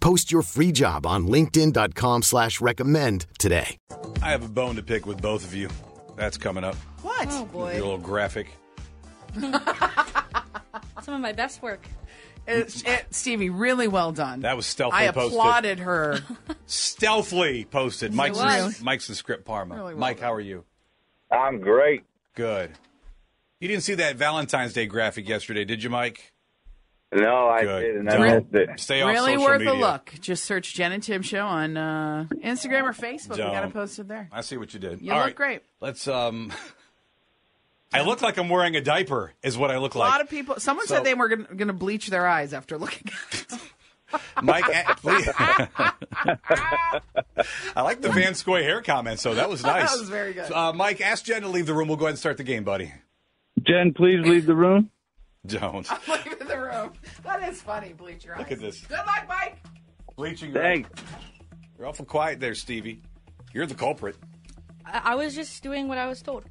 Post your free job on linkedin.com slash recommend today. I have a bone to pick with both of you. That's coming up. What? Oh boy. Your little graphic. Some of my best work. Uh, it, it, uh, Stevie, really well done. That was stealthily I posted. applauded her. Stealthily posted. Mike's, was. Mike's the script Parma. Really well Mike, done. how are you? I'm great. Good. You didn't see that Valentine's Day graphic yesterday, did you, Mike? No, I Good. didn't. I Don't. missed it. Stay off really social worth media. a look. Just search Jen and Tim Show on uh, Instagram or Facebook. We got it posted there. I see what you did. You All look right. great. Let's um I look like I'm wearing a diaper is what I look like. A lot of people. Someone So- said they were going to bleach their eyes after looking. at it. Mike, eh, please. I like the Van Scoy hair comment, so that was nice. That was very good. Uh, Mike, ask Jen to leave the room. We'll go ahead and start the game, buddy. Jen, please leave the room. Don't. Leave in the room. That is funny. Bleach your eyes. Look at this. Good luck, Mike. Bleaching your Thanks. You're awful quiet there, Stevie. You're the culprit. I, I was just doing what I was told.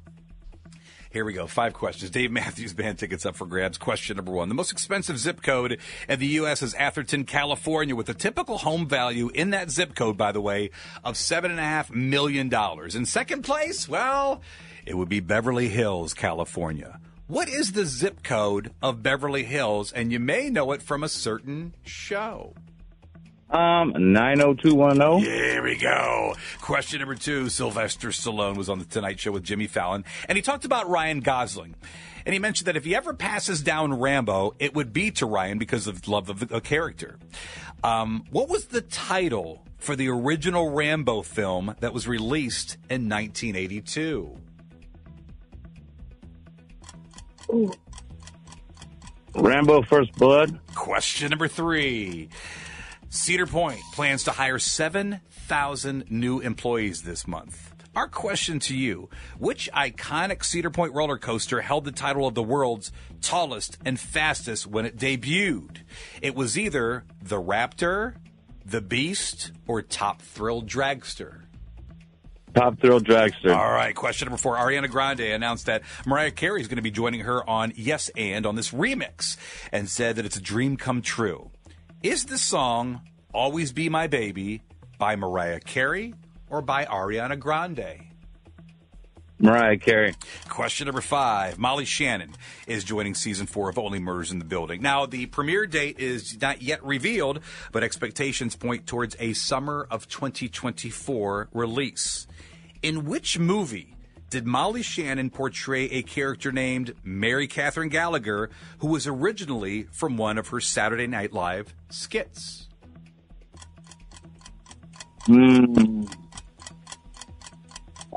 Here we go. Five questions. Dave Matthews Band tickets up for grabs. Question number one. The most expensive zip code in the U.S. is Atherton, California, with a typical home value in that zip code, by the way, of $7.5 million. In second place, well, it would be Beverly Hills, California. What is the zip code of Beverly Hills? And you may know it from a certain show. Um, nine zero two one zero. Here we go. Question number two. Sylvester Stallone was on the Tonight Show with Jimmy Fallon, and he talked about Ryan Gosling. And he mentioned that if he ever passes down Rambo, it would be to Ryan because of love of the a character. Um, what was the title for the original Rambo film that was released in 1982? Rambo First Blood. Question number three. Cedar Point plans to hire 7,000 new employees this month. Our question to you Which iconic Cedar Point roller coaster held the title of the world's tallest and fastest when it debuted? It was either the Raptor, the Beast, or Top Thrill Dragster. Top Thrill Dragster. All right, question number four. Ariana Grande announced that Mariah Carey is going to be joining her on Yes and on this remix and said that it's a dream come true. Is the song Always Be My Baby by Mariah Carey or by Ariana Grande? Mariah Carey. Question number five. Molly Shannon is joining season four of Only Murders in the Building. Now, the premiere date is not yet revealed, but expectations point towards a summer of 2024 release. In which movie did Molly Shannon portray a character named Mary Katherine Gallagher, who was originally from one of her Saturday Night Live skits? Hmm.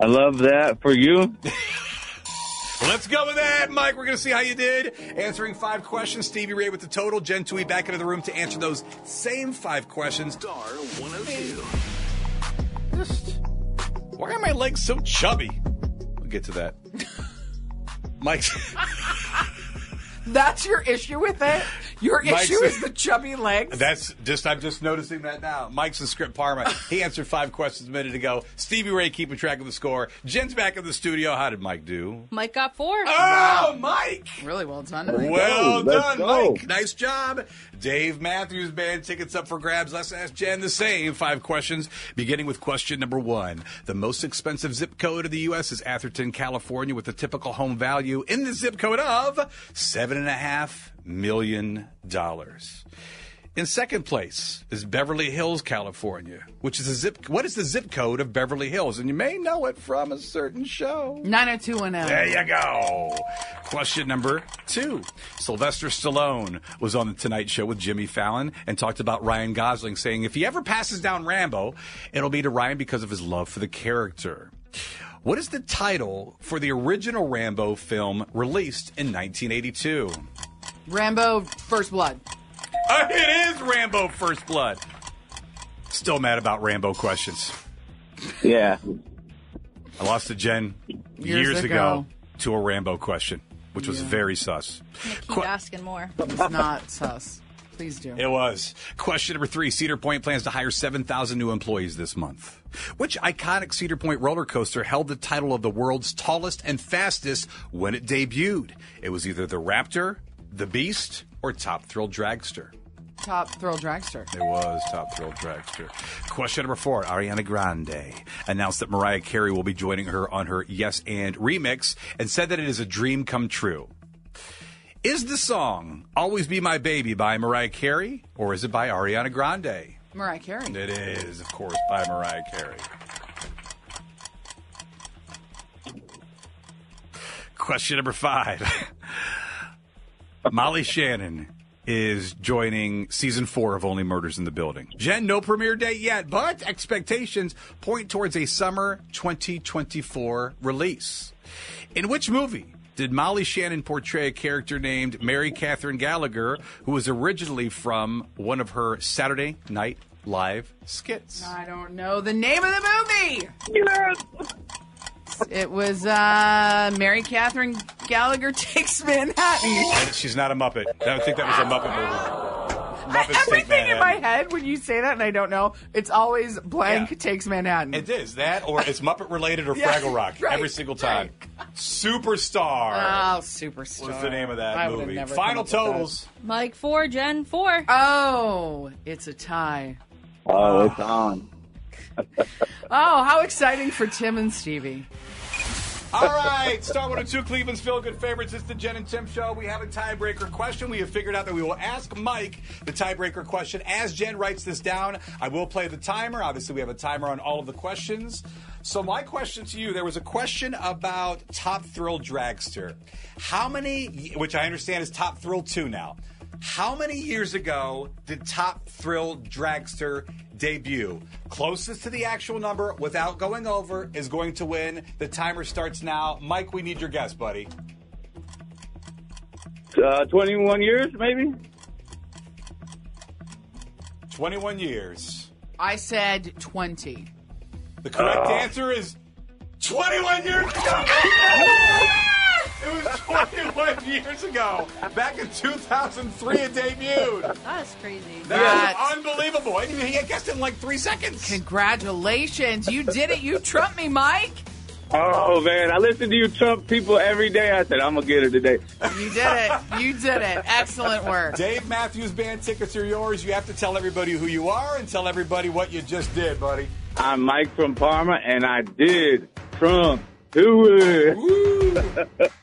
I love that for you. Let's go with that, Mike. We're going to see how you did. Answering five questions. Stevie Ray with the total. Jen Toohey back into the room to answer those same five questions. Star 102. Just, why are my legs so chubby? We'll get to that. Mike, That's your issue with it? Your Mike's- issue is the chubby legs? that's just, I'm just noticing that now. Mike's in script Parma. He answered five questions a minute ago. Stevie Ray keeping track of the score. Jen's back in the studio. How did Mike do? Mike got four. Oh, Mike! really well done. Well Let's done, go. Mike. Nice job. Dave Matthews Band tickets up for grabs. Let's ask Jen the same five questions, beginning with question number one. The most expensive zip code in the U.S. is Atherton, California, with a typical home value in the zip code of seven and a half million dollars. In second place is Beverly Hills, California, which is a zip. What is the zip code of Beverly Hills? And you may know it from a certain show. 90210. There you go. Question number two. Sylvester Stallone was on the Tonight Show with Jimmy Fallon and talked about Ryan Gosling, saying if he ever passes down Rambo, it'll be to Ryan because of his love for the character. What is the title for the original Rambo film released in 1982? Rambo First Blood. Uh, it is Rambo First Blood. Still mad about Rambo questions. Yeah. I lost to Jen years, Years ago. ago. to a Rambo question, which was very sus. Keep Qu- asking more. It's not sus. Please do. It was. Question number three Cedar Point plans to hire 7,000 new employees this month. Which iconic Cedar Point roller coaster held the title of the world's tallest and fastest when it debuted? It was either the Raptor, the Beast, or Top Thrill Dragster. Top thrill dragster. It was Top Thrill Dragster. Question number four Ariana Grande announced that Mariah Carey will be joining her on her Yes and remix and said that it is a dream come true. Is the song Always Be My Baby by Mariah Carey or is it by Ariana Grande? Mariah Carey. It is, of course, by Mariah Carey. Question number five. Molly Shannon is joining season four of Only Murders in the Building. Jen, no premiere date yet, but expectations point towards a summer 2024 release. In which movie did Molly Shannon portray a character named Mary Katherine Gallagher, who was originally from one of her Saturday Night Live skits? I don't know the name of the movie. Yes. It was uh, Mary Katherine Gallagher Takes Manhattan. And she's not a Muppet. I don't think that was a Muppet movie. Muppets Take Everything in my head when you say that, and I don't know, it's always blank Yeah. takes Manhattan. It is that, or it's Muppet related or Yeah, Fraggle Rock right, every single time. Superstar Oh, superstar. What's the name of that I movie. Final come up with totals. Mike four, Jen four. Oh, it's a tie. Oh, it's on. Oh, how exciting for Tim and Stevie. All right, Star 102 Cleveland's Feel Good Favorites. It's the Jen and Tim show. We have a tiebreaker question. We have figured out that we will ask Mike the tiebreaker question. As Jen writes this down, I will play the timer. Obviously, we have a timer on all of the questions. So, my question to you there was a question about Top Thrill Dragster. How many, which I understand is Top Thrill 2 now. How many years ago did Top Thrill Dragster debut? Closest to the actual number without going over is going to win. The timer starts now. Mike, we need your guess, buddy. Uh, 21 years, maybe? 21 years. I said 20. The correct answer is 21 years ago. it was 21 years ago. Back in 2003, it debuted. That's crazy. That's That's- unbelievable. And he guessed it in like three seconds. Congratulations. You did it. You trumped me, Mike. Oh, man. I listen to you Trump people every day. I said, I'm going to get it today. You did it. You did it. Excellent work. Dave Matthews Band tickets are yours. You have to tell everybody who you are and tell everybody what you just did, buddy. I'm Mike from Parma, and I did Trump do it.